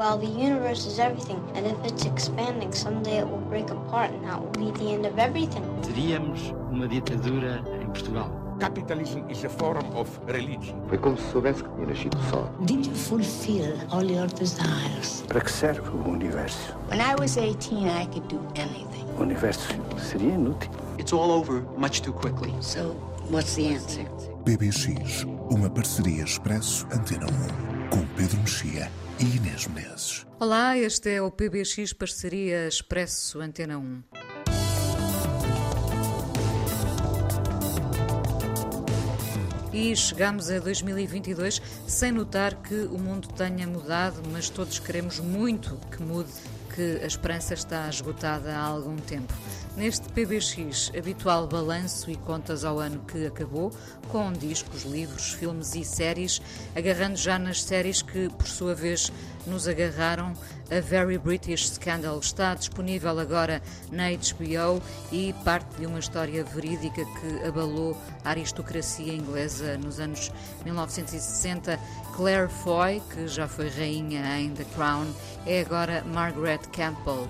Well, the universe is everything, and if it's expanding, someday it will break apart, and that will be the end of everything. Teríamos uma ditadura em Portugal. Capitalism is a form of religion. Foi como se soubesse que tinha nascido só. Did you fulfill all your desires? Para que serve o universo? When I was 18, I could do anything. O universo seria inútil. It's all over much too quickly. So, what's the answer? PBX, uma parceria Expresso Antena 1, com Pedro Mexia e Inês Menezes. Olá, este é o PBX Parceria Expresso Antena 1. E chegamos a 2022 sem notar que o mundo tenha mudado, mas todos queremos muito que mude, que a esperança está esgotada há algum tempo. Neste PBX, habitual balanço e contas ao ano que acabou, com discos, livros, filmes e séries, agarrando já nas séries que, por sua vez, nos agarraram. A Very British Scandal está disponível agora na HBO e parte de uma história verídica que abalou a aristocracia inglesa nos anos 1960. Claire Foy, que já foi rainha em The Crown, é agora Margaret Campbell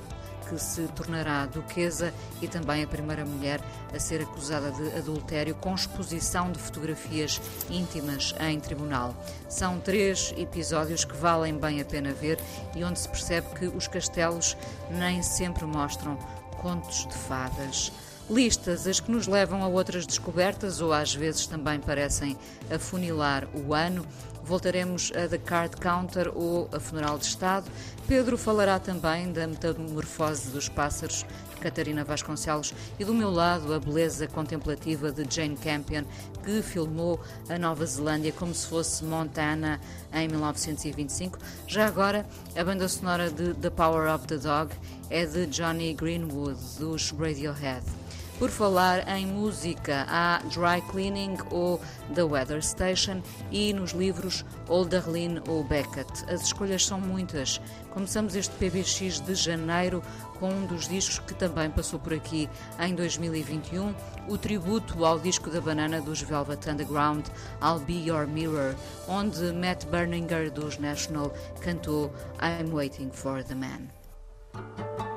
que se tornará duquesa e também a primeira mulher a ser acusada de adultério com exposição de fotografias íntimas em tribunal. São três episódios que valem bem a pena ver e onde se percebe que os castelos nem sempre mostram contos de fadas listas, as que nos levam a outras descobertas ou às vezes também parecem afunilar o ano. Voltaremos a The Card Counter ou a Funeral de Estado. Pedro falará também da metamorfose dos pássaros Catarina Vasconcelos e do meu lado a beleza contemplativa de Jane Campion, que filmou a Nova Zelândia como se fosse Montana em 1925. Já agora, a banda sonora de The Power of the Dog é de Johnny Greenwood, dos Radiohead. Por falar em música, há Dry Cleaning ou The Weather Station e nos livros Olderlin ou Beckett. As escolhas são muitas. Começamos este PBX de janeiro com um dos discos que também passou por aqui em 2021, o tributo ao disco da banana dos Velvet Underground, I'll Be Your Mirror, onde Matt Berninger dos National cantou I'm Waiting for the Man.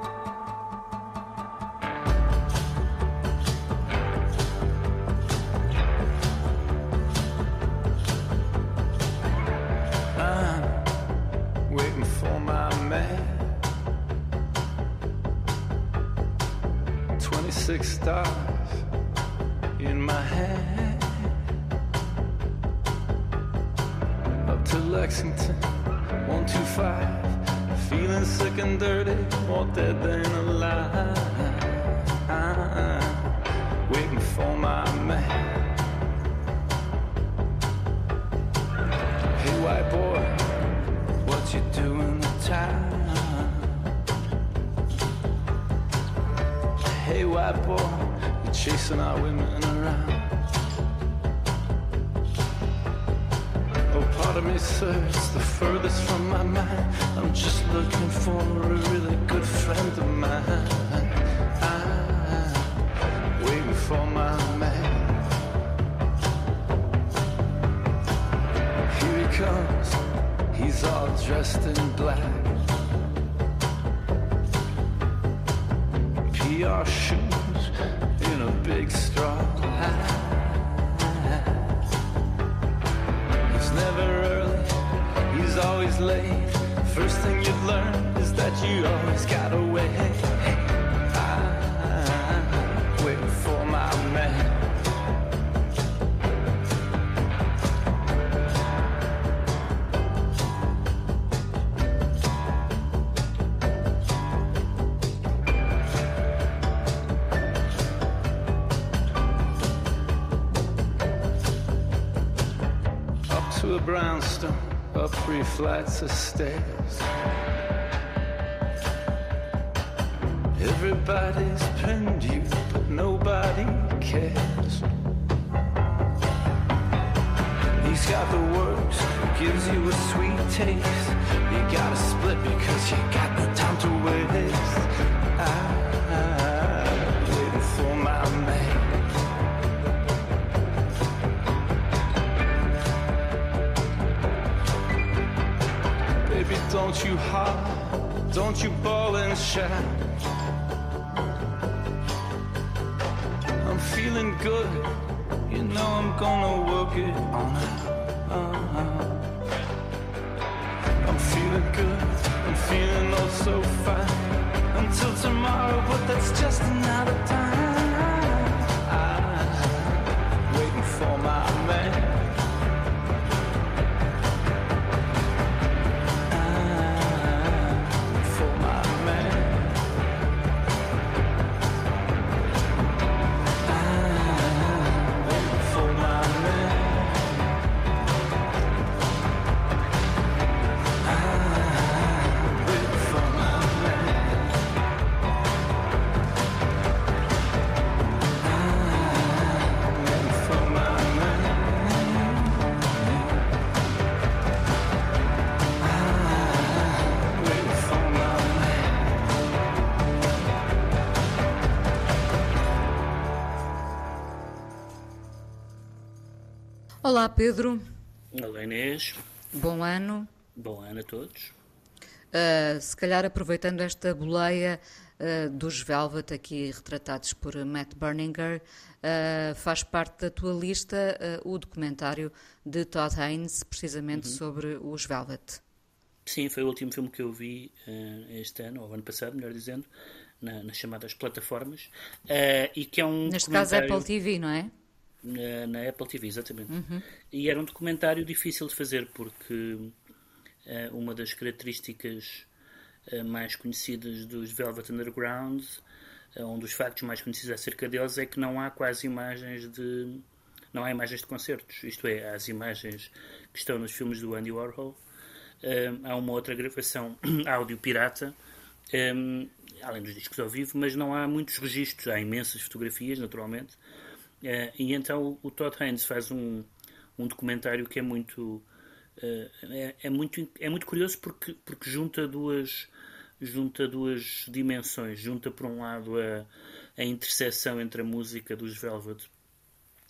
Stars in my hand. Up to Lexington, 125. Feeling sick and dirty, more dead than alive. Waiting for my man. Hey, white boy, what you doing the time? Hey, white boy, chasing our women around. Oh, part of me, it's the furthest from my mind. I'm just looking for a really good friend of mine. I'm waiting for my man. Here he comes, he's all dressed in black. PR shoes big straw hat. He's never early, he's always late. First thing you learn is that you always gotta wait. Flights of stairs. Everybody's pinned you, but nobody cares. He's got the works, gives you a sweet taste. I'm feeling good, you know I'm gonna work it on out. I'm feeling good, I'm feeling oh so fine until tomorrow, but that's just another time. Olá, Pedro. Olá Inês, Bom ano. bom ano a todos. Uh, se calhar aproveitando esta boleia uh, dos Velvet aqui retratados por Matt Berninger, uh, faz parte da tua lista o documentário de Todd Haynes, precisamente sobre os Velvet. Sim, foi o último filme que eu vi este ano, ou ano passado, melhor dizendo, na- nas chamadas plataformas, e que é um Neste caso documentário- Apple TV, não é? Na, na Apple TV, exatamente. Uhum. E era um documentário difícil de fazer porque eh, uma das características eh, mais conhecidas dos Velvet Underground, eh, um dos factos mais conhecidos acerca deles, é que não há quase imagens de. Não há imagens de concertos, isto é, as imagens que estão nos filmes do Andy Warhol. Há uma outra gravação áudio pirata, eh, além dos discos ao vivo, mas não há muitos registros, há imensas fotografias, naturalmente. Eh, e então o Todd Haynes faz um, um documentário que é muito, eh, é, é muito é muito curioso porque porque junta duas junta duas dimensões. Junta por um lado a, a interseção entre a música dos Velvet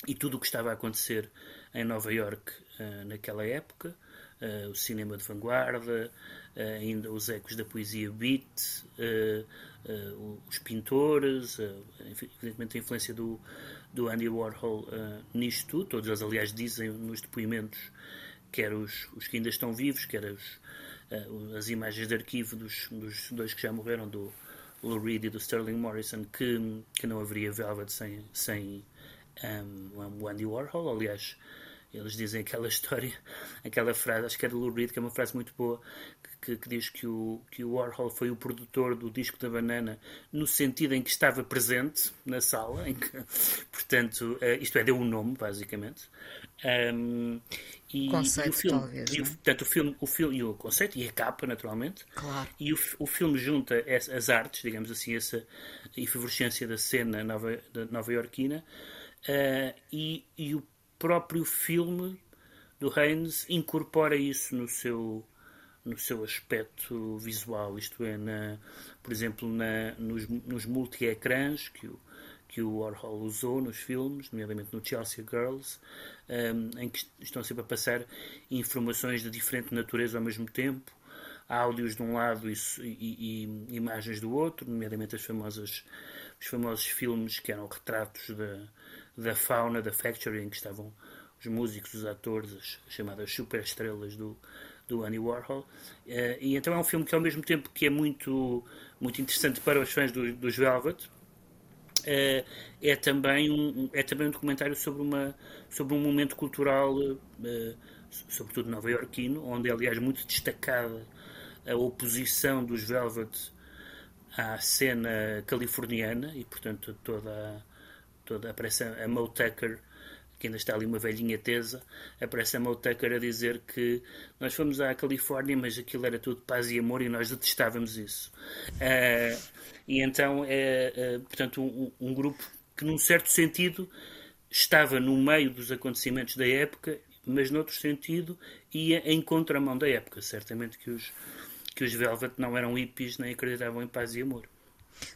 e tudo o que estava a acontecer em Nova York eh, naquela época. O cinema de vanguarda ainda os ecos da poesia beat os pintores enfim, evidentemente a influência do do Andy Warhol eh, nisto tudo todos eles aliás dizem nos depoimentos quer os, os que ainda estão vivos quer os, eh, as imagens de arquivo dos, dos dois que já morreram do Lou Reed e do Sterling Morrison que, que não haveria Velvet sem, sem um, o Andy Warhol. Aliás eles dizem aquela história, aquela frase, acho que é do Lou Reed, que é uma frase muito boa, que, que diz que o, que o Warhol foi o produtor do disco da banana no sentido em que estava presente na sala, em que, portanto, eh, isto é, deu um nome, basicamente. Um, e, Conceito, e o filme, talvez, e o, é? portanto, o filme, o filme, e o conceito, e a capa, naturalmente, Claro. e o, o filme junta es- as artes, digamos assim, essa efervescência da cena nova, da nova iorquina eh, e, e o próprio filme do Haynes incorpora isso no seu no seu aspecto visual, isto é, na, por exemplo, na, nos, nos multi-ecrãs que o, que o Warhol usou nos filmes, nomeadamente no Chelsea Girls, um, em que estão sempre a passar informações de diferente natureza ao mesmo tempo, áudios de um lado e, e, e imagens do outro, nomeadamente as famosas, os famosos filmes que eram retratos da, da fauna da Factory, em que estavam os músicos, os atores, as chamadas superestrelas do, do Andy Warhol. Eh, e então é um filme que, ao mesmo tempo que é muito, muito interessante para os fãs do- dos Velvet, eh, é também um é também um documentário sobre uma sobre um momento cultural eh, sobretudo nova-iorquino onde é aliás muito destacada a oposição dos Velvet à cena californiana e portanto toda toda aparece a Mo Tucker que ainda está ali uma velhinha tesa, aparece a Mo a dizer que nós fomos à Califórnia, mas aquilo era tudo paz e amor e nós detestávamos isso. Eh, e então é, eh, portanto, um, um grupo que, num certo sentido, estava no meio dos acontecimentos da época, mas, noutro sentido, ia em contramão da época. Certamente que os, que os Velvet não eram hippies nem acreditavam em paz e amor.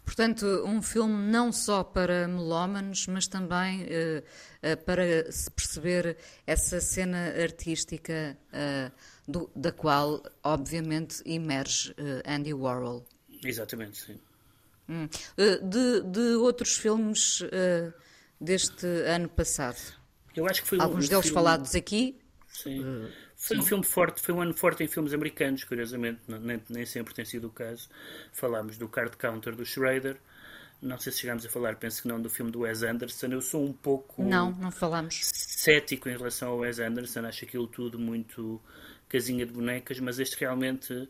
Portanto, um filme não só para melómanos, mas também uh, para se perceber essa cena artística uh, do, da qual, obviamente, emerge Andy Warhol. Exatamente, sim. Hum. De, de, outros filmes deste ano passado? Eu acho que foi Alguns um deles filme... falados aqui. Sim. Foi um filme forte, foi um ano forte em filmes americanos, curiosamente, nem, nem sempre tem sido o caso. Falámos do Card Counter do Schrader, não sei se chegámos a falar, penso que não, do filme do Wes Anderson. Eu sou um pouco. Não, não falamos. Cético em relação ao Wes Anderson, acho aquilo tudo muito casinha de bonecas, mas este realmente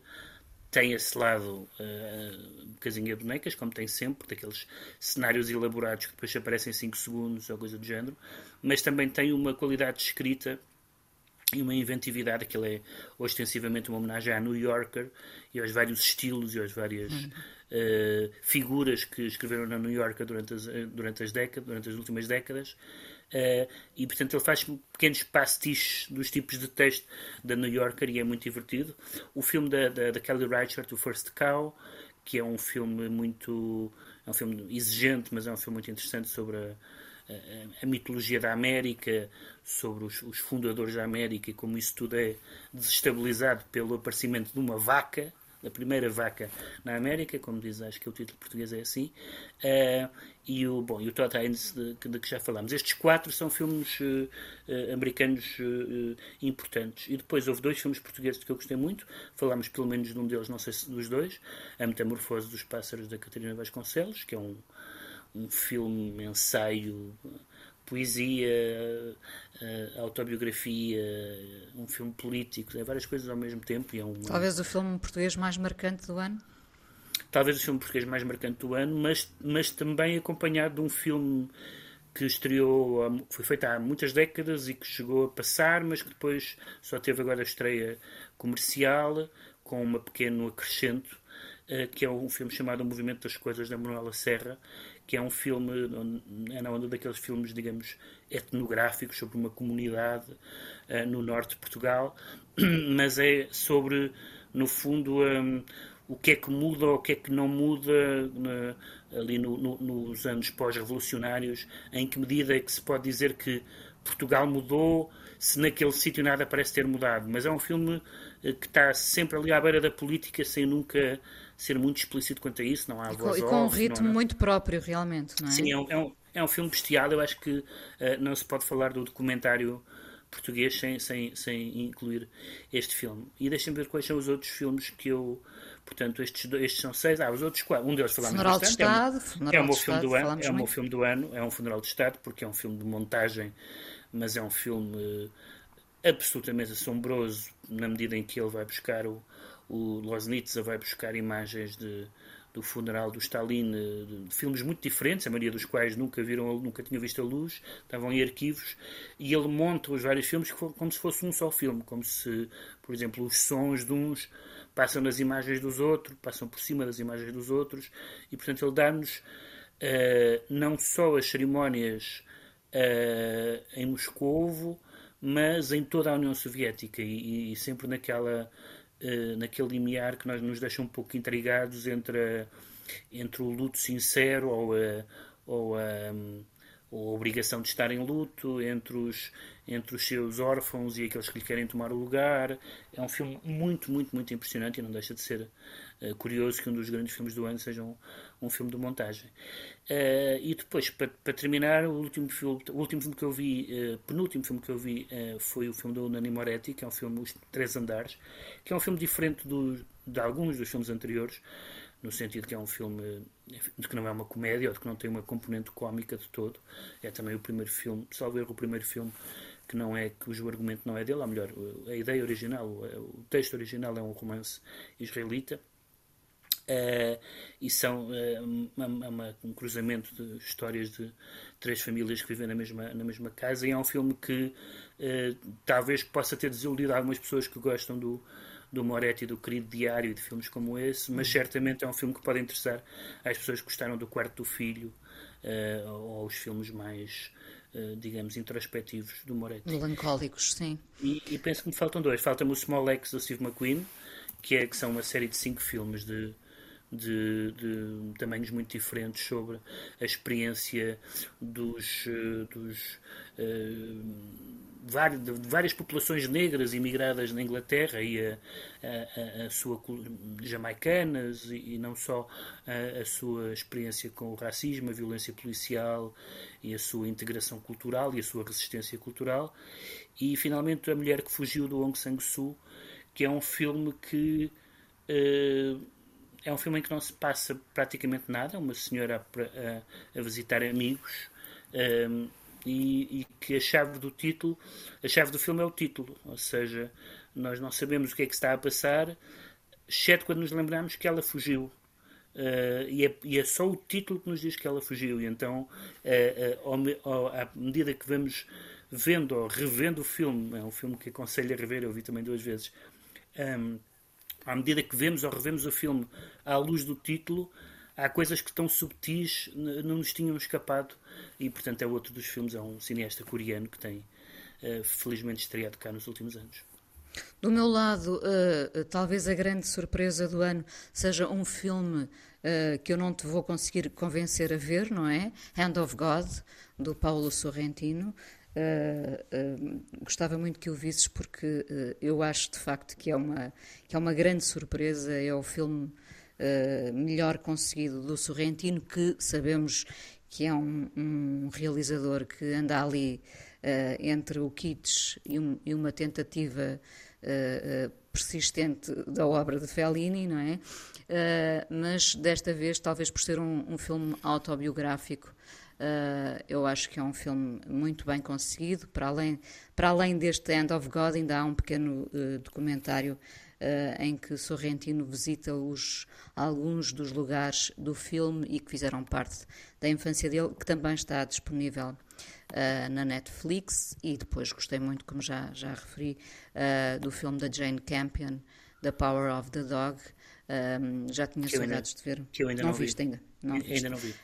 tem esse lado uh, casinha de bonecas, como tem sempre, daqueles cenários elaborados que depois aparecem em 5 segundos ou coisa do género, mas também tem uma qualidade de escrita e uma inventividade, aquilo é ostensivamente uma homenagem à New Yorker e aos vários estilos e às várias uhum. uh, figuras que escreveram na New Yorker durante as, eh, durante as décadas, durante as últimas décadas. Uh, e portanto ele faz pequenos pastiches dos tipos de texto da New Yorker e é muito divertido. O filme da, da, da Kelly Reichardt, o First Cow, que é um filme muito é um filme exigente, mas é um filme muito interessante sobre a, a, a mitologia da América, sobre os, os, fundadores da América e como isso tudo é desestabilizado pelo aparecimento de uma vaca, a primeira vaca na América, como diz, acho que o título português é assim, uh, e o, bom, e o Todd Haynes, de, de, que já falámos. Estes quatro são filmes uh, uh, americanos importantes. E depois houve dois filmes portugueses que eu gostei muito, falámos pelo menos de um deles, não sei se dos dois, A Metamorfose dos Pássaros, da Catarina Vasconcelos, que é um, um filme, ensaio poesia, eh, autobiografia, um filme político, é várias coisas ao mesmo tempo. E é um, Talvez o filme português mais marcante do ano? Talvez o filme português mais marcante do ano, mas, mas também acompanhado de um filme que estreou, foi feito há muitas décadas e que chegou a passar, mas que depois só teve agora a estreia comercial, com uma pequeno acrescento, que é um filme chamado O Movimento das Coisas, da Manuela Serra, que é um filme, é na onda daqueles filmes, digamos, etnográficos sobre uma comunidade uh, no norte de Portugal, mas é sobre, no fundo, um, o que é que muda ou o que é que não muda ali no, no, nos anos pós-revolucionários, em que medida é que se pode dizer que Portugal mudou, se naquele sítio nada parece ter mudado. Mas é um filme eh, que está sempre ali à beira da política, sem nunca ser muito explícito quanto a isso, não há e com, e com um ritmo muito próprio, realmente, não é? Sim, é um, é um, é um filme bestial. Eu acho que uh, não se pode falar do documentário português sem, sem, sem incluir este filme. E deixem-me ver quais são os outros filmes que eu. Portanto, estes, estes são seis. Ah, os outros quatro. Um deles falamos Funeral bastante. de Estado. É, um, é o meu filme do ano. É o meu filme do ano. É um funeral de Estado, porque é um filme de montagem, mas é um filme uh, absolutamente assombroso na medida em que ele vai buscar o, o Loznitsa vai buscar imagens de, do funeral do Stalin, de, de filmes muito diferentes, a maioria dos quais nunca viram, nunca tinham visto a luz, estavam em arquivos, e ele monta os vários filmes como se fosse um só filme, como se, por exemplo, os sons de uns passam nas imagens dos outros, passam por cima das imagens dos outros, e portanto ele dá-nos uh, não só as cerimónias uh, em Moscovo, mas em toda a União Soviética e, e sempre naquela naquele limiar que nós nos deixa um pouco intrigados entre, a, entre o luto sincero ou a, ou a, ou a obrigação de estar em luto, entre os, entre os seus órfãos e aqueles que lhe querem tomar o lugar. É um filme muito, muito, muito impressionante e não deixa de ser uh, curioso que um dos grandes filmes do ano seja um, um filme de montagem. Uh, e depois, para, para, terminar, o último, filme, o último filme que eu vi, uh, penúltimo filme que eu vi, foi o filme do Nani Moretti, que é um filme Os Três Andares, que é um filme diferente do, de alguns dos filmes anteriores no sentido que é um filme de que não é uma comédia ou de que não tem uma componente cómica de todo. É também o primeiro filme, salvo erro, o primeiro filme que não é cujo argumento não é dele, ou melhor, a ideia original, o texto original é um romance israelita. Uh, e são uh, uma, uma, um cruzamento de histórias de três famílias que vivem na mesma, na mesma casa e é um filme que uh, talvez possa ter desiludido algumas pessoas que gostam do, do Moretti, do Querido Diário e de filmes como esse, mas certamente é um filme que pode interessar às pessoas que gostaram do Quarto do Filho uh, ou aos filmes mais, uh, digamos, introspectivos do Moretti. Melancólicos, sim. E, e penso que me faltam dois. Falta-me o Small X do Steve McQueen, que, é, que são uma série de cinco filmes de de, de, tamanhos muito diferentes sobre a experiência dos, dos uh, de várias populações negras imigradas na Inglaterra e a, a, a sua jamaicanas e, não só a, a, sua experiência com o racismo, a violência policial e a sua integração cultural e a sua resistência cultural. E finalmente a mulher que fugiu do Aung San Suu que é um filme que uh, é um filme em que não se passa praticamente nada, uma senhora a, a, visitar amigos um, e, e, que a chave do título, a chave do filme é o título, ou seja, nós não sabemos o que é que está a passar, exceto quando nos lembramos que ela fugiu. Uh, e, é, e, é, só o título que nos diz que ela fugiu. E então, uh, uh, à medida que vamos vendo ou revendo o filme, é um filme que aconselho a rever, eu vi também duas vezes. Um, à medida que vemos ou revemos o filme à luz do título, há coisas que estão subtis, não nos tinham escapado. E, portanto, é outro dos filmes, é um cineasta coreano que tem, uh, felizmente, estreado cá nos últimos anos. Do meu lado, uh, talvez a grande surpresa do ano seja um filme uh, que eu não te vou conseguir convencer a ver, não é? Hand of God, do Paulo Sorrentino. Uh, gostava muito que o visses porque uh, eu acho de facto que é uma que é uma grande surpresa é o filme melhor conseguido do Sorrentino que sabemos que é um, um realizador que anda ali entre o kitsch e, um, e uma tentativa persistente da obra de Fellini, não é? mas desta vez, talvez por ser um, um filme autobiográfico, Uh, eu acho que é um filme muito bem conseguido. Para além, para além deste End of God, ainda há um pequeno uh, documentário uh, em que Sorrentino visita os, alguns dos lugares do filme e que fizeram parte da infância dele, que também está disponível na Netflix. E depois gostei muito, como já, já referi, do filme da Jane Campion, The Power of the Dog. já tinha saudades de ver. Que eu ainda não, não viste vi. ainda. Não ainda viste. não vi.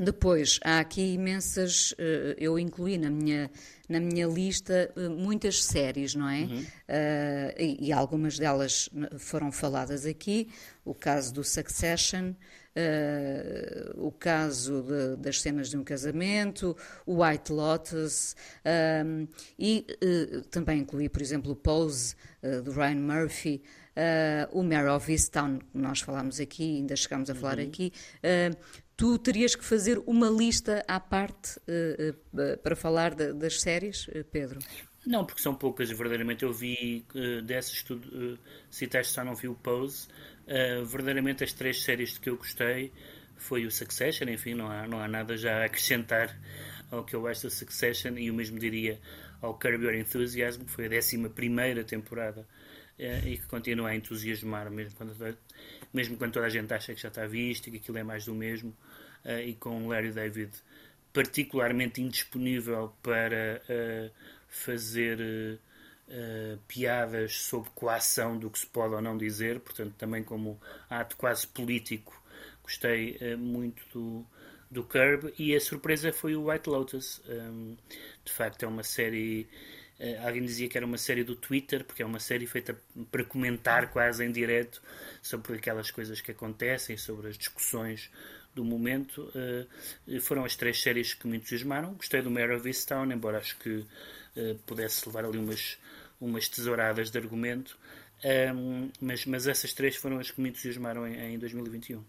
Depois, há aqui imensas, eh, eu incluí na minha, na minha lista eh, muitas séries, não é? Uhum. Uh, e, e, algumas delas foram faladas aqui, o caso do Succession, uh, o caso de, das cenas de um casamento, o White Lotus, um, e uh, também incluí, por exemplo, o Pose, do Ryan Murphy, o Mare of Easttown, que nós falámos aqui, ainda chegámos a falar uhum. aqui, tu terias que fazer uma lista à parte uh, uh, para falar de, das séries, Pedro? Não, porque são poucas, verdadeiramente. Eu vi uh, dessas, tu uh, citaste só não vi o Pose. verdadeiramente, as três séries de que eu gostei foi o Succession, enfim, não há, não há nada já a acrescentar ao que eu acho do Succession, e o mesmo diria ao Curb Your Enthusiasm, que foi a 11 primeira temporada e que continua a entusiasmar, mesmo quando, mesmo quando toda a gente acha que já está visto e que aquilo é mais do mesmo uh, e com o Larry David particularmente indisponível para uh, fazer uh, piadas sobre coação do que se pode ou não dizer, portanto, também como ato quase político, gostei muito do, do Curb. E a surpresa foi o White Lotus. Um, de facto, é uma série. Uh, alguém dizia que era uma série do Twitter, porque é uma série feita para comentar quase em direto sobre aquelas coisas que acontecem, sobre as discussões do momento. Uh, foram as três séries que me entusiasmaram. Gostei do Mare of Easttown, embora acho que uh, pudesse levar ali umas, umas tesouradas de argumento. Um, mas, mas essas três foram as que me entusiasmaram em, em 2021.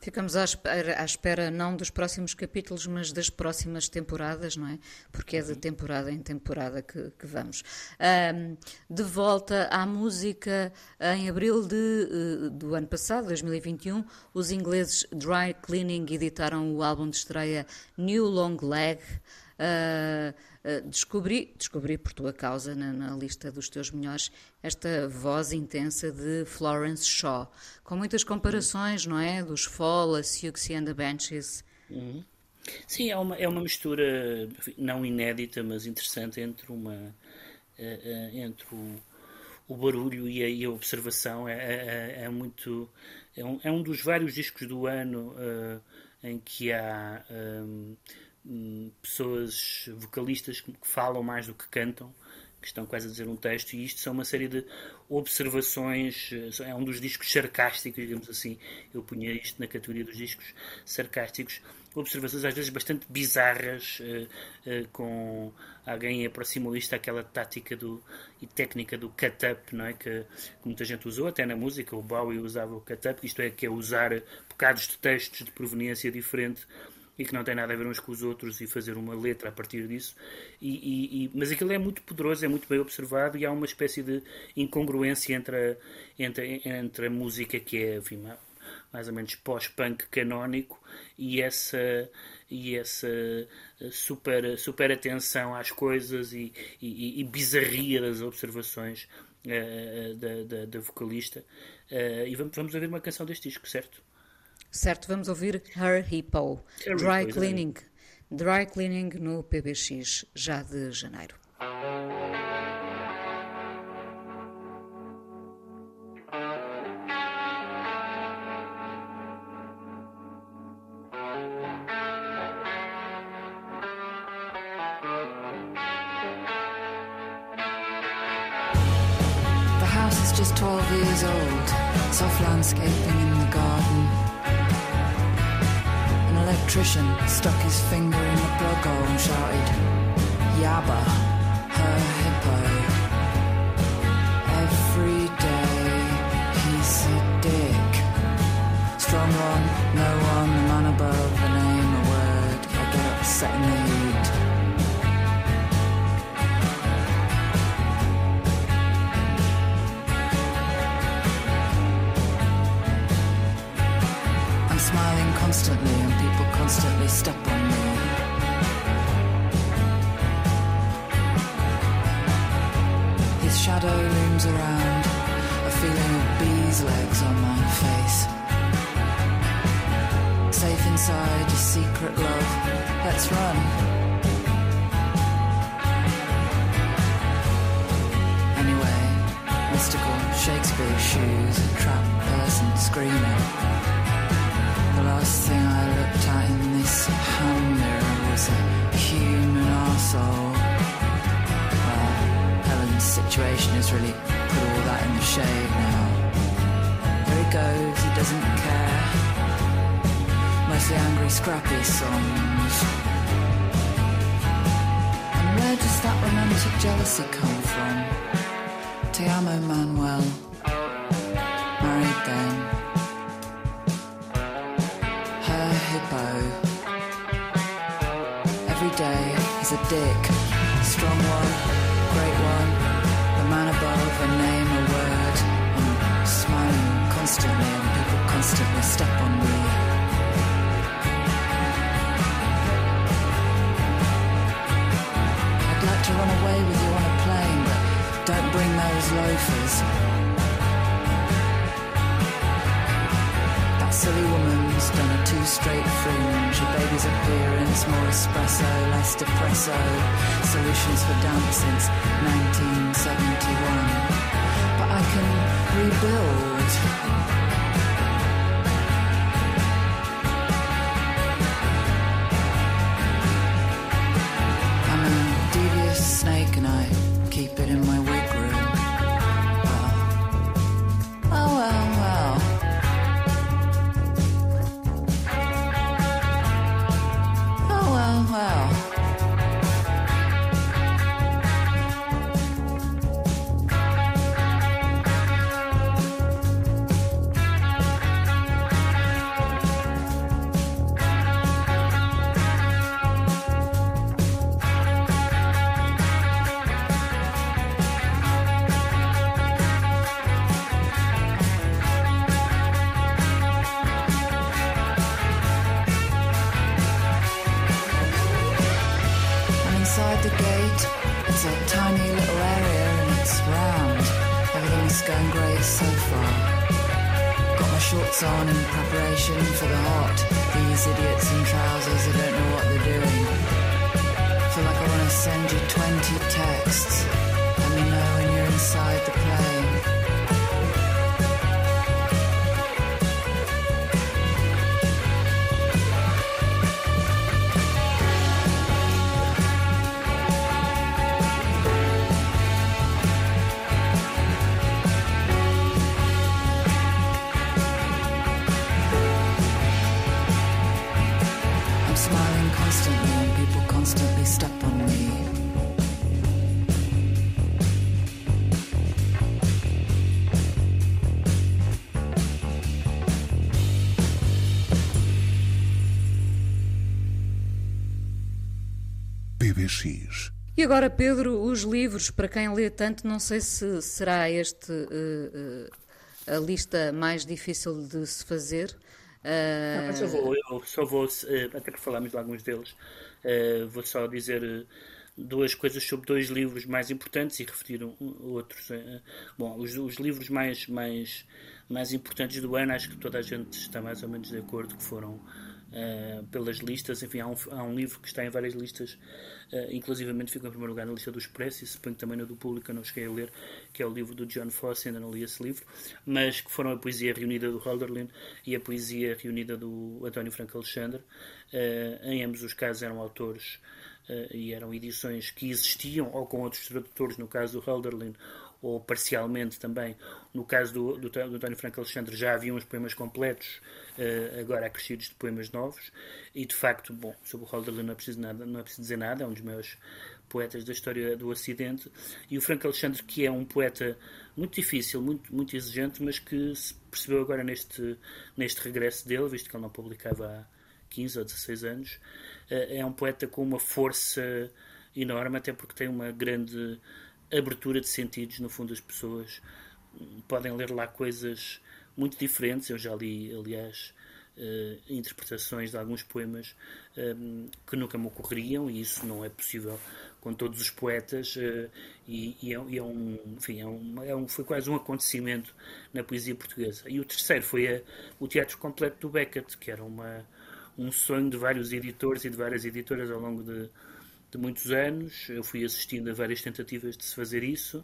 Ficamos à espera, à espera, não dos próximos capítulos, mas das próximas temporadas, não é? Porque é de uhum. temporada em temporada que, que vamos. Um, de volta à música, em abril de, eh, do ano passado, 2021, os ingleses Dry Cleaning editaram o álbum de estreia New Long Leg. Uh, uh, descobri, descobri por tua causa na, na, lista dos teus melhores esta voz intensa de Florence Shaw, com muitas comparações, não é? Dos Fall, a Siouxsie and the Benches. Uhum. Sim, é uma, é uma mistura não inédita, mas interessante entre uma uh, entre o, o barulho e a, e a observação. É, é, é, muito é um, é um dos vários discos do ano em que há um, Pessoas vocalistas que falam mais do que cantam que estão quase a dizer um texto, e isto são uma série de observações, é um dos discos sarcásticos, digamos assim, eu punha isto na categoria dos discos sarcásticos, observações às vezes bastante bizarras, uh, uh, com alguém aproximou isto àquela tática do, e técnica do cut-up, não é? Que, que, muita gente usou, até na música, o Bowie usava o cut-up, isto é, que é usar bocados de textos de proveniência diferente e que não tem nada a ver uns com os outros e fazer uma letra a partir disso. E, e, e, mas aquilo é muito poderoso, é muito bem observado e há uma espécie de incongruência entre a, entre, entre a música que é enfim, mais ou menos pós-punk canónico e essa e essa super super atenção às coisas e, e, e bizarria das observações uh, da, da, da, vocalista uh, e vamos, vamos ouvir uma canção deste disco, certo? Certo, vamos ouvir Her Hippo, Dry Cleaning. Dry Cleaning no PBX, já de janeiro. The house is just 12 years old, soft landscaping in the garden. Electrician stuck his finger in the plug hole and shouted, Yabba, her hippo. Every day he's a dick. Strong one, no one, the man above, a name, a word. I get upset in the romantic jealousy come from? Te amo, Manuel. Married then. Her hippo. Every day is a dick. Loafers. That silly woman's done a two straight fringe. A baby's appearance, more espresso, less depresso. Solutions for damp since 1971. But I can rebuild. It's a tiny little area and it's round. Everything's going great so far. Got my shorts on in preparation for the hot. These idiots in trousers, I don't know what they're doing. Feel like I want to send you 20 texts. Let me know when you're inside the plane. Agora, Pedro, os livros, para quem lê tanto, não sei se será este uh, uh, a lista mais difícil de se fazer. Uh... Não, mas eu, vou, eu só vou, até que falámos de alguns deles, vou só dizer duas coisas sobre dois livros mais importantes e referir outros. Bom, os, os livros mais, mais, mais importantes do ano, acho que toda a gente está mais ou menos de acordo que foram uh, pelas listas. Enfim, há um, há um, livro que está em várias listas, uh, inclusivamente ficou em primeiro lugar na lista do Expresso e suponho também na do Público, eu não cheguei a ler, que é o livro do John Fosse, ainda não li esse livro, mas que foram a poesia reunida do Hölderlin e a poesia reunida do António Franco Alexandre. Uh, em ambos os casos eram autores e eram edições que existiam ou com outros tradutores, no caso do Hölderlin, ou parcialmente também. No caso do, do, do António Franco Alexandre já haviam os poemas completos, uh, agora acrescidos de poemas novos, e de facto, bom, sobre o Hölderlin não é preciso, nada, não é preciso dizer nada, é um dos maiores poetas da história do Ocidente, e o Franco Alexandre, que é um poeta muito difícil, muito, muito exigente, mas que se percebeu agora neste, neste regresso dele, visto que ele não publicava há 15 ou 16 anos, uh, é um poeta com uma força enorme, até porque tem uma grande abertura de sentidos, no fundo, as pessoas podem ler lá coisas muito diferentes. Eu já li, aliás, uh, interpretações de alguns poemas um, que nunca me ocorreriam, e isso não é possível com todos os poetas. Uh, e, e, é, e, é, um, enfim, é um, é um, foi quase um acontecimento na poesia portuguesa. E o terceiro foi a, o teatro completo do Beckett, que era uma, um sonho de vários editores e de várias editoras ao longo de de muitos anos. Eu fui assistindo a várias tentativas de se fazer isso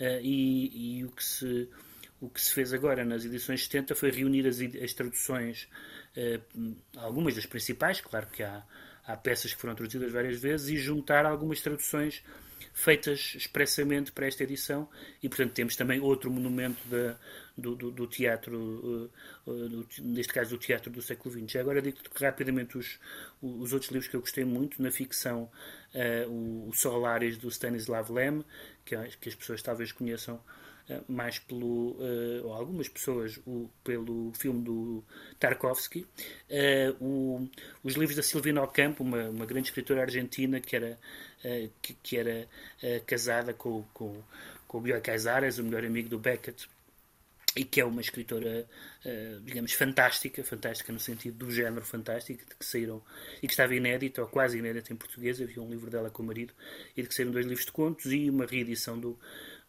uh, e, e, o, que se, o que se fez agora nas edições 70 foi reunir as, as traduções, uh, algumas das principais, claro que há, há peças que foram traduzidas várias vezes, e juntar algumas traduções feitas expressamente para esta edição e portanto temos também outro monumento da, do, do, do, teatro, uh, uh, neste caso do teatro do século XX. Agora digo rapidamente os, os outros livros que eu gostei muito, na ficção, uh, o, o Solares do Stanislav Lem, que, que as pessoas talvez conheçam mais pelo, uh, ou algumas pessoas, o, pelo filme do Tarkovsky. Uh, o, os livros da Silvina Ocampo, uma, uma grande escritora argentina que era, que, que, era casada com, com, com o Bioy Casares, o melhor amigo do Beckett, e que é uma escritora, digamos, fantástica, fantástica no sentido do género fantástico, de que saíram, e que estava inédita, ou quase inédita em português, havia um livro dela com o marido, e de que saíram dois livros de contos e uma reedição do,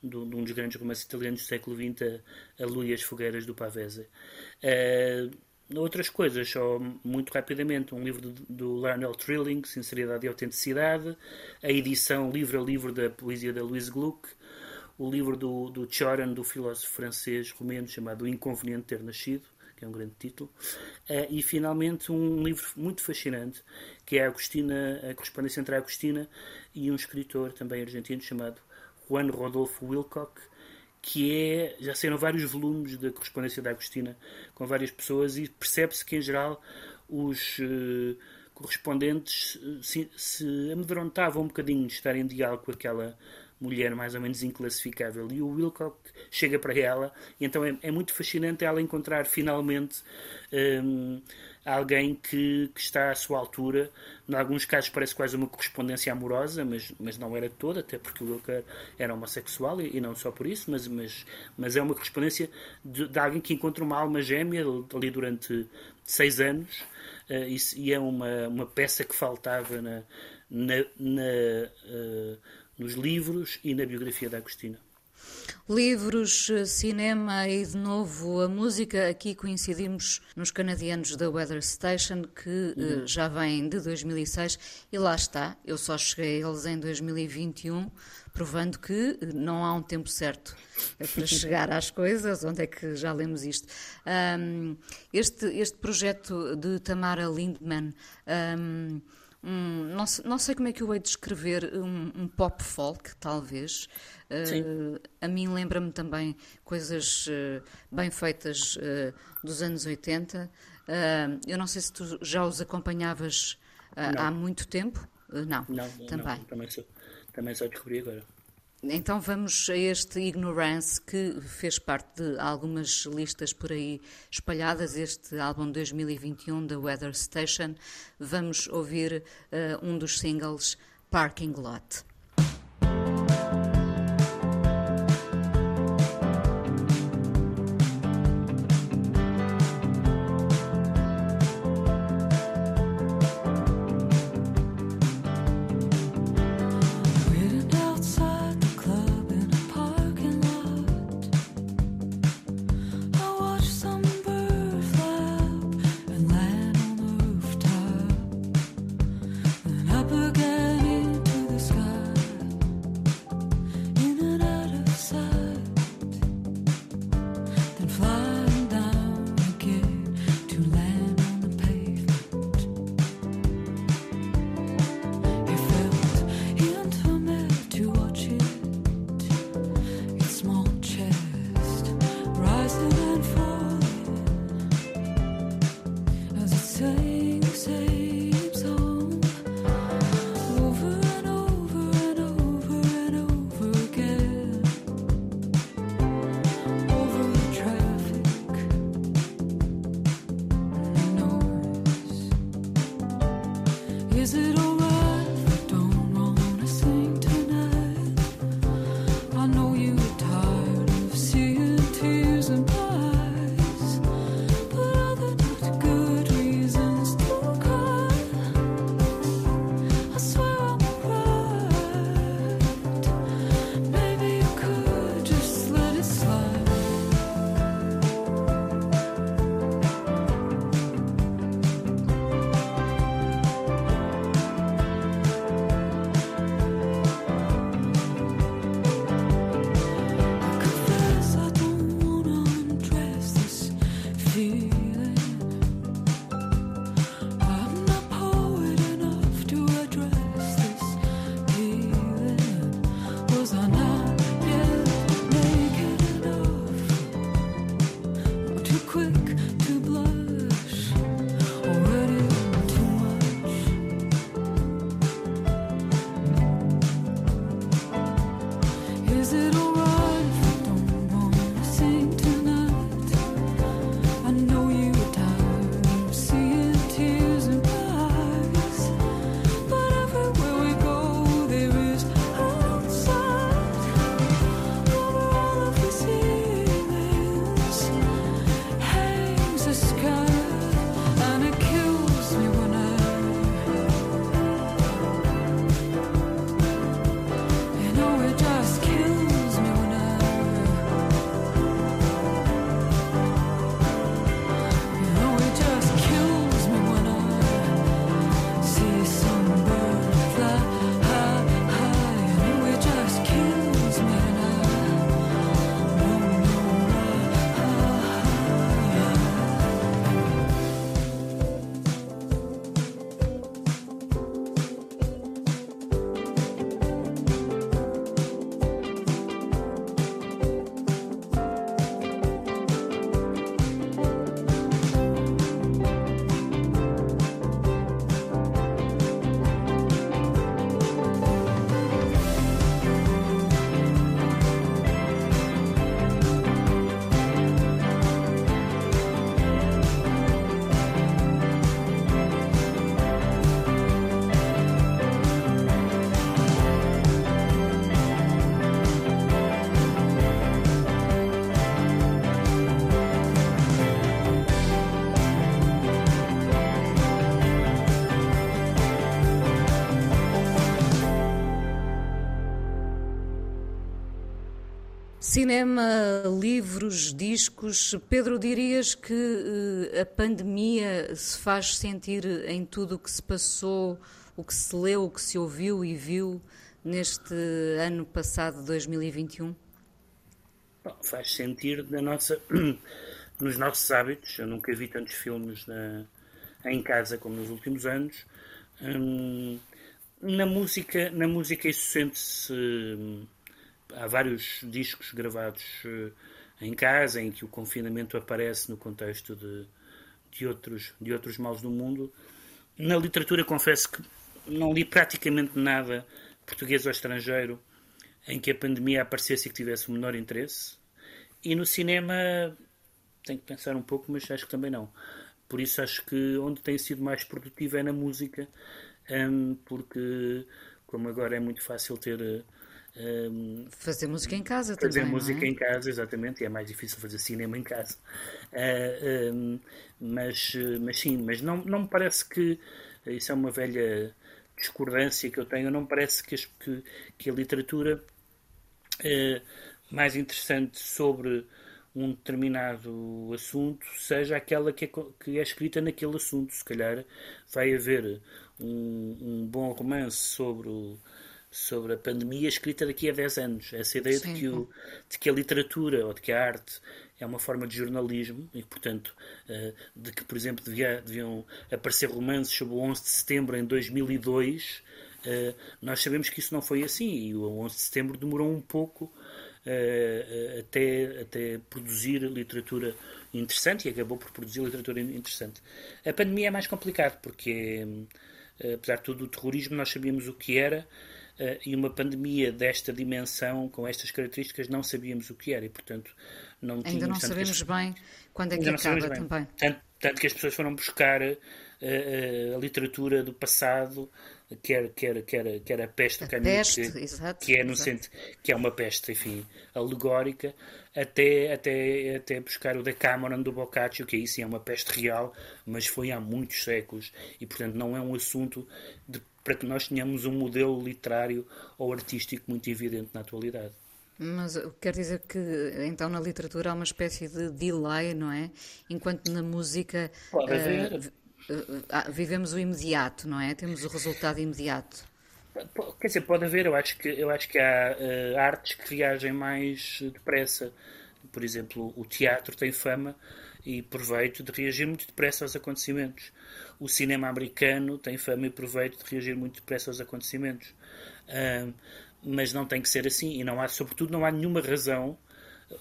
de um dos grandes romances italianos do século XX, a, a Lui e as Fogueiras do Pavese. Uh, outras coisas, só muito rapidamente, um livro do, do Lionel Trilling, Sinceridade e Autenticidade, a edição livro a livro da poesia da Louise Gluck, o livro do, do Choran, do filósofo francês romeno, chamado O Inconveniente Ter Nascido, que é um grande título, uh, e finalmente um livro muito fascinante, que é a Agostina, a correspondência entre a Agostina e um escritor também argentino chamado Juan Rodolfo Wilcock, que é, já saíram vários volumes da correspondência da Agostina com várias pessoas e percebe-se que em geral os uh, correspondentes eh, se, se amedrontavam um bocadinho de estar em diálogo com aquela mulher mais ou menos inclassificável. E o Wilcock chega para ela, e então é, é muito fascinante ela encontrar finalmente um, alguém que, que, está à sua altura. Em alguns casos parece quase uma correspondência amorosa, mas, mas não era toda, até porque o Wilcock era homossexual e, e, não só por isso, mas, mas, mas é uma correspondência de, de alguém que encontra uma alma gêmea ali durante seis anos. Uh, e, e, é uma, uma peça que faltava na, na, na uh, nos livros e na biografia da Agostina. Livros, cinema e de novo a música. Aqui coincidimos nos canadianos da Weather Station, que uhum. já vem de 2006 e lá está. Eu só cheguei a eles em 2021, provando que não há um tempo certo para chegar às coisas. Onde é que já lemos isto? Um, este, este projeto de Tamara Lindman. Um, um, não, não, sei como é que eu hei de descrever, um, um pop folk, talvez. Uh, a mim lembra-me também coisas uh, bem feitas uh, dos anos 80. eu não sei se tu já os acompanhavas há muito tempo. não, não, também. Não, também, só, também só descobri agora. Então vamos a este Ignorance que fez parte de algumas listas por aí espalhadas, este álbum 2021 da Weather Station. Vamos ouvir uh, um dos singles Parking Lot. good. Cinema, livros, discos. Pedro, dirias que uh, a pandemia se faz sentir em tudo o que se passou, o que se leu, o que se ouviu e viu neste ano passado, 2021? Bom, faz sentir na nossa, nos nossos hábitos. Eu nunca vi tantos filmes na, em casa como nos últimos anos. Hum, na música, na música isso sente-se há vários discos gravados uh, em casa em que o confinamento aparece no contexto de, de, outros, de outros males do mundo. Na literatura, confesso que não li praticamente nada português ou estrangeiro em que a pandemia aparecesse e que tivesse o menor interesse. E no cinema, tenho que pensar um pouco, mas acho que também não. Por isso, acho que onde tem sido mais produtivo é na música, um, porque como agora é muito fácil ter. Um, fazer música em casa fazer também. Fazer música é? em casa, exatamente, e é mais difícil fazer cinema em casa. Uh, um, mas, mas sim, mas não, não me parece que isso é uma velha discordância que eu tenho. Não me parece que, que, que a literatura uh, mais interessante sobre um determinado assunto seja aquela que é, que é escrita naquele assunto. Se calhar vai haver um, um bom romance sobre o, sobre a pandemia escrita daqui a 10 anos. Essa ideia de que, o, de que, a literatura ou de que a arte é uma forma de jornalismo e, portanto, uh, de que, por exemplo, devia, deviam aparecer romances sobre o 11 de setembro em 2002. Uh, nós sabemos que isso não foi assim e o 11 de setembro demorou um pouco uh, até, até produzir literatura interessante e acabou por produzir literatura interessante. A pandemia é mais complicado porque, apesar de tudo, o terrorismo nós sabíamos o que era Uh, e uma pandemia desta dimensão, com estas características, não sabíamos o que era e, portanto, não Ainda tínhamos... não sabemos as... bem quando é que acaba também. Tanto, tanto, que as pessoas foram buscar uh, uh, a literatura do passado, quer, quer, quer, quer a peste, a que, peste que, exato, que, é no centro, que é uma peste, enfim, alegórica, até, até, até buscar o Decameron do Boccaccio, que aí sim é uma peste real, mas foi há muitos séculos. E, portanto, não é um assunto de para que nós tenhamos um modelo literário ou artístico muito evidente na atualidade. Mas quer dizer que então na literatura há uma espécie de delay, não é? Enquanto na música Pode haver. Uh, uh, vivemos o imediato, não é? Temos o resultado imediato. Quer dizer, pode haver, eu acho que, eu acho que há uh, artes que reagem mais depressa. Por exemplo, o teatro tem fama e proveito de reagir muito depressa aos acontecimentos. O cinema americano tem fama e proveito de reagir muito depressa aos acontecimentos. Mas não tem que ser assim e não há, sobretudo, não há nenhuma razão.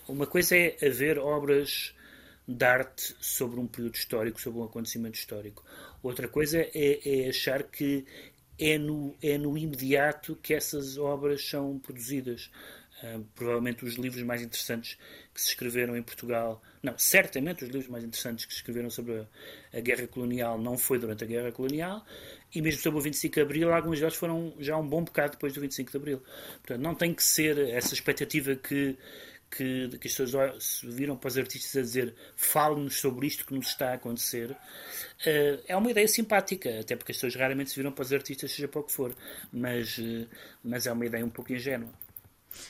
Uma coisa é haver obras de arte sobre um período histórico, sobre um acontecimento histórico. Outra coisa é, é achar que é no, é no imediato que essas obras são produzidas. Uh, provavelmente os livros mais interessantes que se escreveram em Portugal, não, certamente os livros mais interessantes que se escreveram sobre a, a, guerra colonial não foi durante a guerra colonial, e mesmo sobre o 25 de Abril, alguns deles foram já um bom bocado depois do 25 de Abril. Portanto, não tem que ser essa expectativa que, que, que as pessoas viram para os artistas a dizer fale-nos sobre isto que nos está a acontecer. Uh, é uma ideia simpática, até porque as pessoas raramente se viram para os artistas, seja para o que for, mas, uh, mas é uma ideia um pouco ingênua.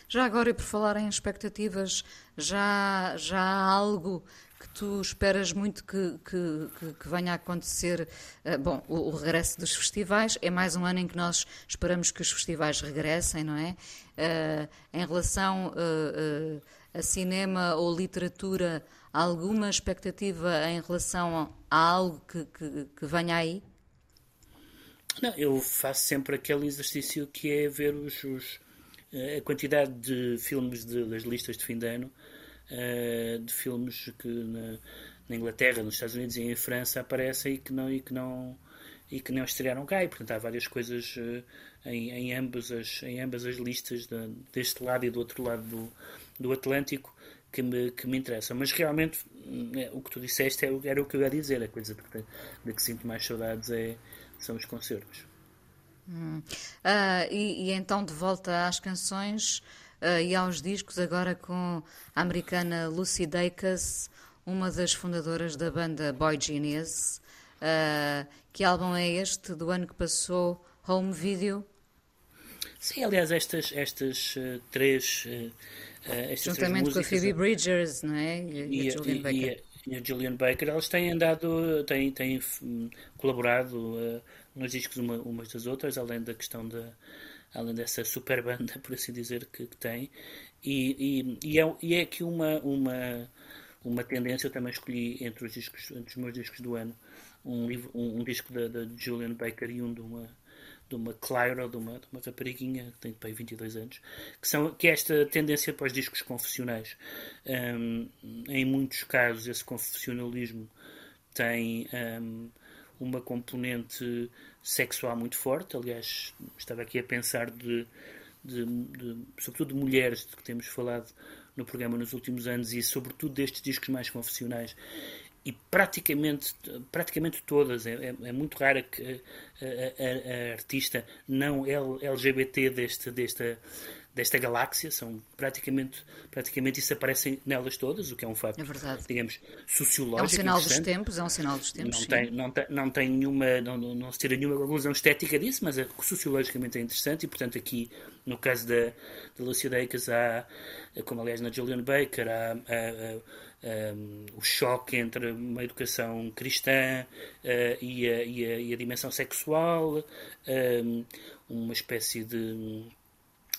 Já agora, e por falar em expectativas, já, já há algo que tu esperas muito que, que, que venha a acontecer? Uh, bom, o, o, regresso dos festivais é mais um ano em que nós esperamos que os festivais regressem, não é? Uh, em relação uh, a cinema ou literatura, alguma expectativa em relação a algo que, que, que venha aí? Não, eu faço sempre aquele exercício que é ver os, os a quantidade de filmes de, das listas de fim de ano, uh, de filmes que na, na, Inglaterra, nos Estados Unidos e em França aparecem e que não, e que não, e que não estrearam cá. E, portanto, há várias coisas uh, em, em, ambas as, em ambas as listas, de, deste lado e do outro lado do, do Atlântico, que me, que me interessam. Mas realmente, é, o que tu disseste é, era o que eu ia dizer. A coisa de, de, de que sinto mais saudades é, são os concertos. Hum. Uh, e, e, então de volta às canções uh, e aos discos, agora com a americana Lucy Dacus, uma das fundadoras da banda Boy Genius. Uh, que álbum é este do ano que passou? Home Video? Sim, aliás, estas, estas três. estas Juntamente três com a Phoebe Bridgers, não é? E, e, a Julian e, Baker. E a Julian Baker, elas têm andado, têm, têm colaborado nos discos uma, umas das outras, além da questão da além dessa super banda, por assim dizer, que, que tem. E, e, e, é, e é aqui uma, uma, uma tendência, eu também escolhi entre os, discos, entre os meus discos do ano um, livro, um, um disco da, Julian Baker e um de uma, de uma Clyro, de uma, de uma rapariguinha que tem pai 22 anos, que, são, que é esta tendência para os discos confessionais. Um, em muitos casos, esse confessionalismo tem. Um, uma componente sexual muito forte. Aliás, estava aqui a pensar de, de, de, sobretudo de mulheres de que temos falado no programa nos últimos anos e sobretudo destes discos mais confessionais. e praticamente, praticamente todas, é, é, é muito rara que a, a, a, artista não LGBT deste, desta, desta galáxia, são praticamente, praticamente isso aparecem nelas todas, o que é um facto, é digamos, sociológico. É um sinal dos tempos, é um sinal dos tempos. Não, tem, não, tem, não tem nenhuma, não, não se tira nenhuma conclusão estética disso, mas é, sociologicamente é interessante e, portanto, aqui, no caso da, da Lucia Dacus, há, como aliás na Julian Baker, há, há um, o choque entre uma educação cristã uh, e, a, e, a, e, a, dimensão sexual, um, uma espécie de,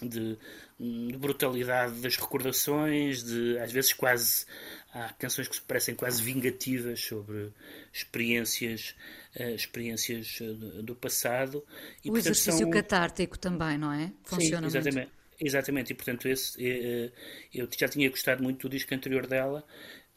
de, de, brutalidade das recordações, de às vezes quase há canções que parecem quase vingativas sobre experiências uh, experiências do, do passado e, o portanto, exercício são... catártico também não é funciona Sim, exatamente muito. Exatamente, e portanto esse, eh, eu já tinha gostado muito do disco anterior dela.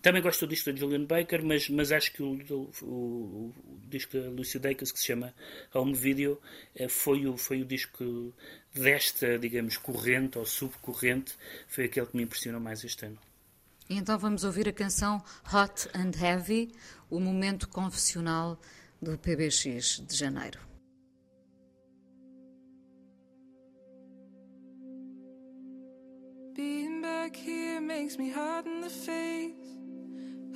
Também gosto do disco da Julian Baker, mas, mas acho que o, o, o, disco da Lucy Dacus, que se chama Home Video, eh, foi o, foi o disco desta, digamos, corrente ou subcorrente, foi aquele que me impressionou mais este ano. E então vamos ouvir a canção Hot and Heavy, o momento confessional do PBX de janeiro. Being back here makes me hot in the face.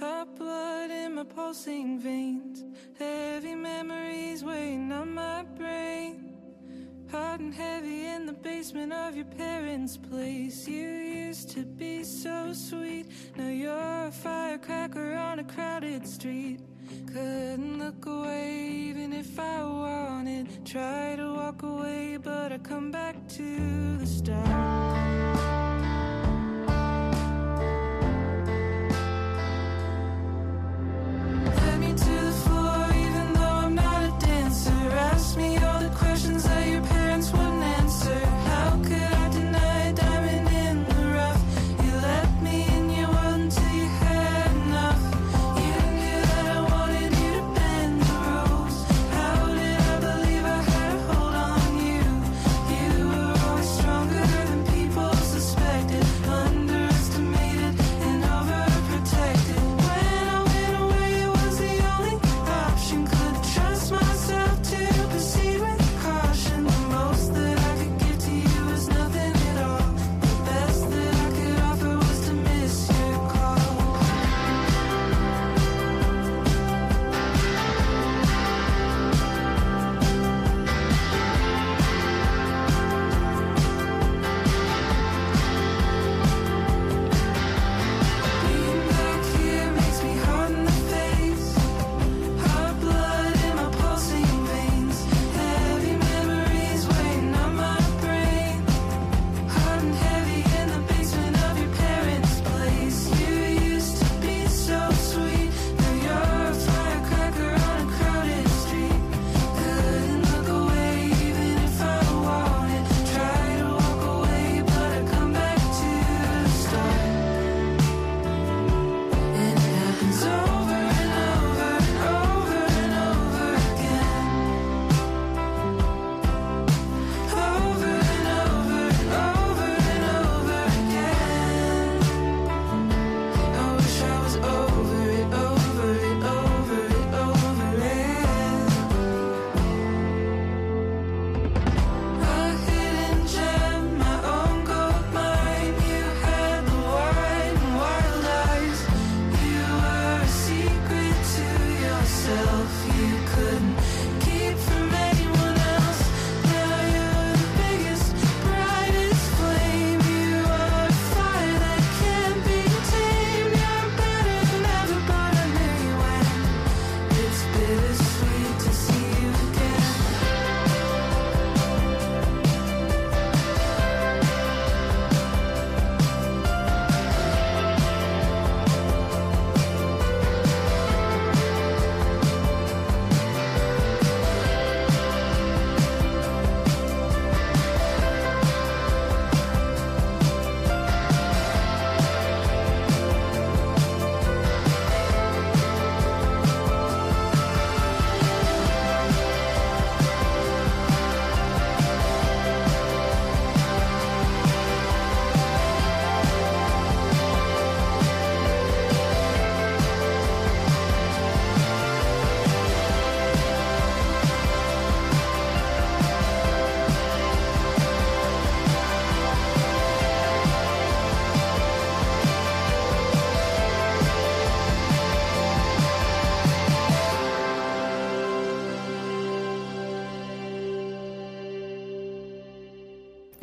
Hot blood in my pulsing veins. Heavy memories weighing on my brain. Hot and heavy in the basement of your parents' place. You used to be so sweet. Now you're a firecracker on a crowded street. Couldn't look away even if I wanted. Try to walk away, but I come back to the start.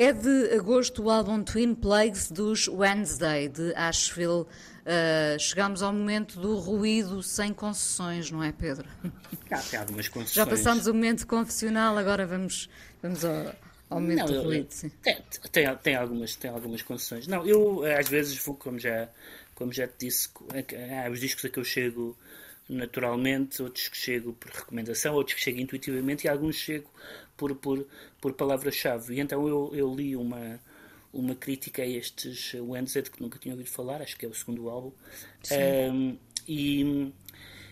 É de agosto o álbum Twin Plagues dos Wednesday, de Asheville. Uh, chegamos ao momento do ruído sem concessões, não é, Pedro? Ah, tem algumas concessões. Já passámos o momento confessional, agora vamos, vamos ao, ao momento não, do eu, ruído. Sim. Tem, tem, tem, algumas, tem algumas concessões. Não, eu às vezes vou, como já, como já te disse, há os discos a que eu chego naturalmente, outros que chego por recomendação, outros que chego intuitivamente e alguns chego por, por, por palavra-chave. E então eu, eu li uma, uma crítica a estes Wednesday que nunca tinha ouvido falar, acho que é o segundo álbum. Um, e,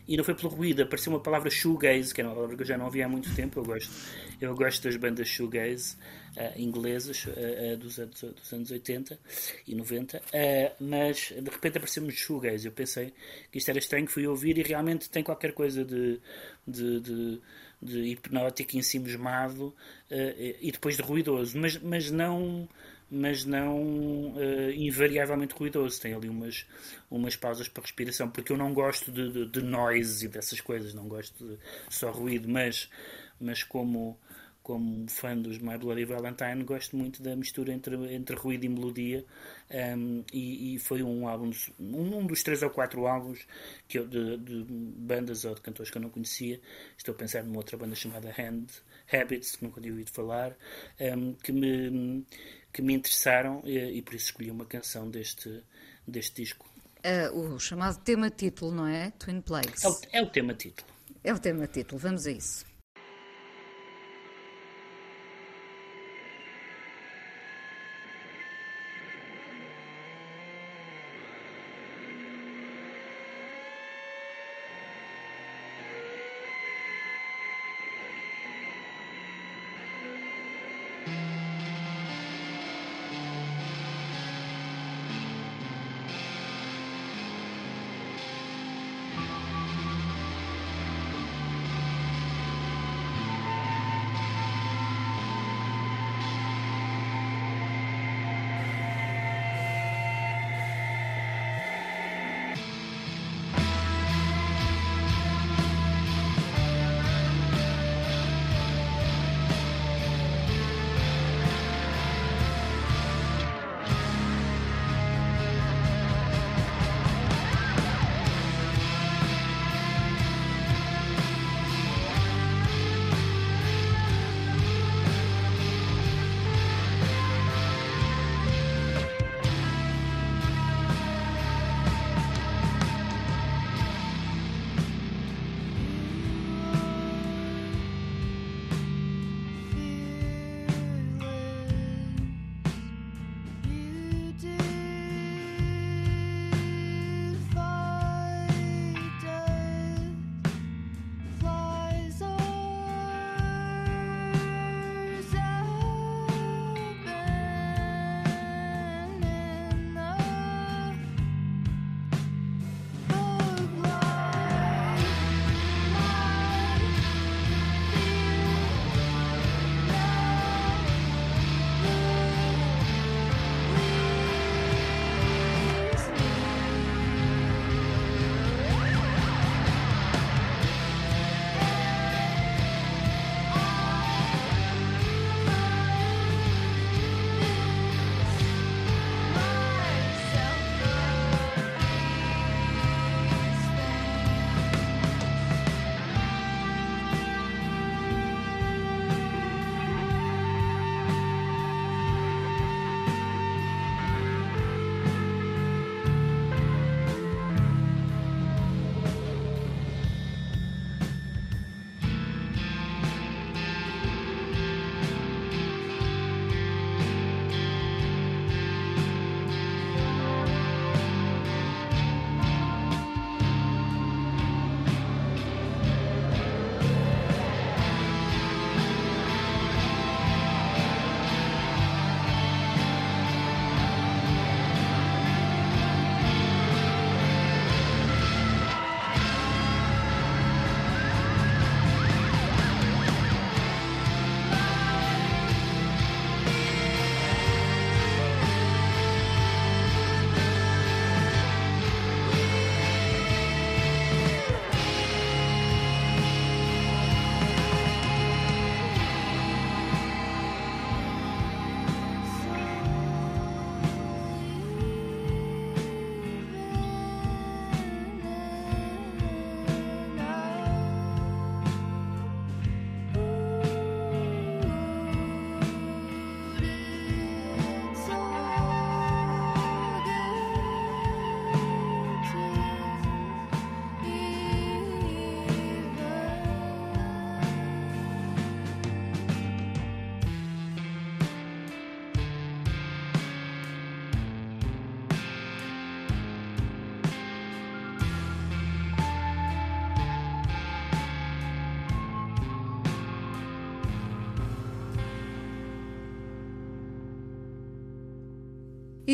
e não foi pelo ruído, apareceu uma palavra shoegaze, que era uma palavra que eu já não ouvi há muito tempo. Eu gosto, eu gosto das bandas shoegaze uh, inglesas uh, dos, anos, dos anos 80 e 90, uh, mas de repente apareceu-me shoegaze. Eu pensei que isto era estranho, fui ouvir e realmente tem qualquer coisa de, de, de de hipnótico, ensimismado uh, e depois de ruidoso, mas, mas não mas não uh, invariavelmente ruidoso. Tem ali umas, umas pausas para respiração, porque eu não gosto de, de, de noise e dessas coisas, não gosto de só ruído, mas, mas como, como fã dos My Bloody Valentine, gosto muito da mistura entre, entre ruído e melodia. Um, e, e, foi um álbum, um, dos três ou quatro álbuns que eu, de, de, bandas ou de cantores que eu não conhecia. Estou a pensar numa outra banda chamada Hand Habits, que nunca tinha ouvido falar, um, que me que me interessaram e, e, por isso escolhi uma canção deste, deste disco. Uh, o chamado tema título, não é? Twin Plagues. É o, é o tema título. É o tema título, vamos a isso.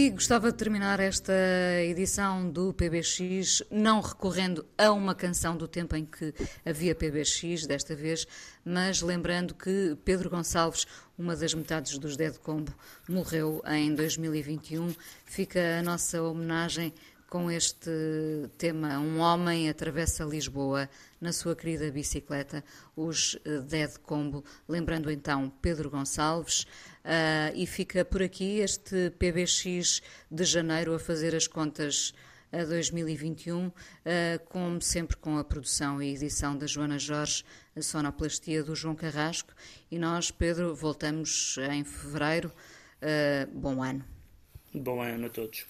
E gostava de terminar esta edição do PBX não recorrendo a uma canção do tempo em que havia PBX, desta vez, mas lembrando que Pedro Gonçalves, uma das metades dos Dead Combo, morreu em 2021. Fica a nossa homenagem com este tema. Um homem atravessa Lisboa na sua querida bicicleta, os Dead Combo. Lembrando então Pedro Gonçalves. Uh, e fica por aqui este PBX de janeiro a fazer as contas a 2021, uh, como sempre com a produção e edição da Joana Jorge, a sonoplastia do João Carrasco. E nós, Pedro, voltamos em fevereiro. Uh, bom ano. Bom ano a todos.